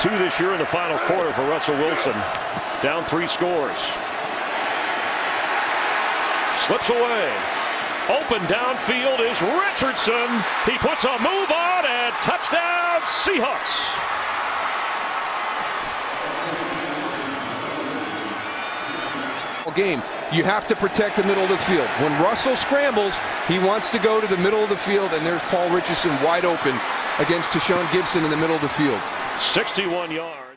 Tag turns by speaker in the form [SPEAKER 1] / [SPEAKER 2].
[SPEAKER 1] two this year in the final quarter for Russell Wilson. Down three scores. Slips away. Open downfield is Richardson. He puts a move on and touchdown Seahawks.
[SPEAKER 2] game. You have to protect the middle of the field. When Russell scrambles, he wants to go to the middle of the field, and there's Paul Richardson wide open against Tashaun Gipson in the middle of the field.
[SPEAKER 1] 61 yards.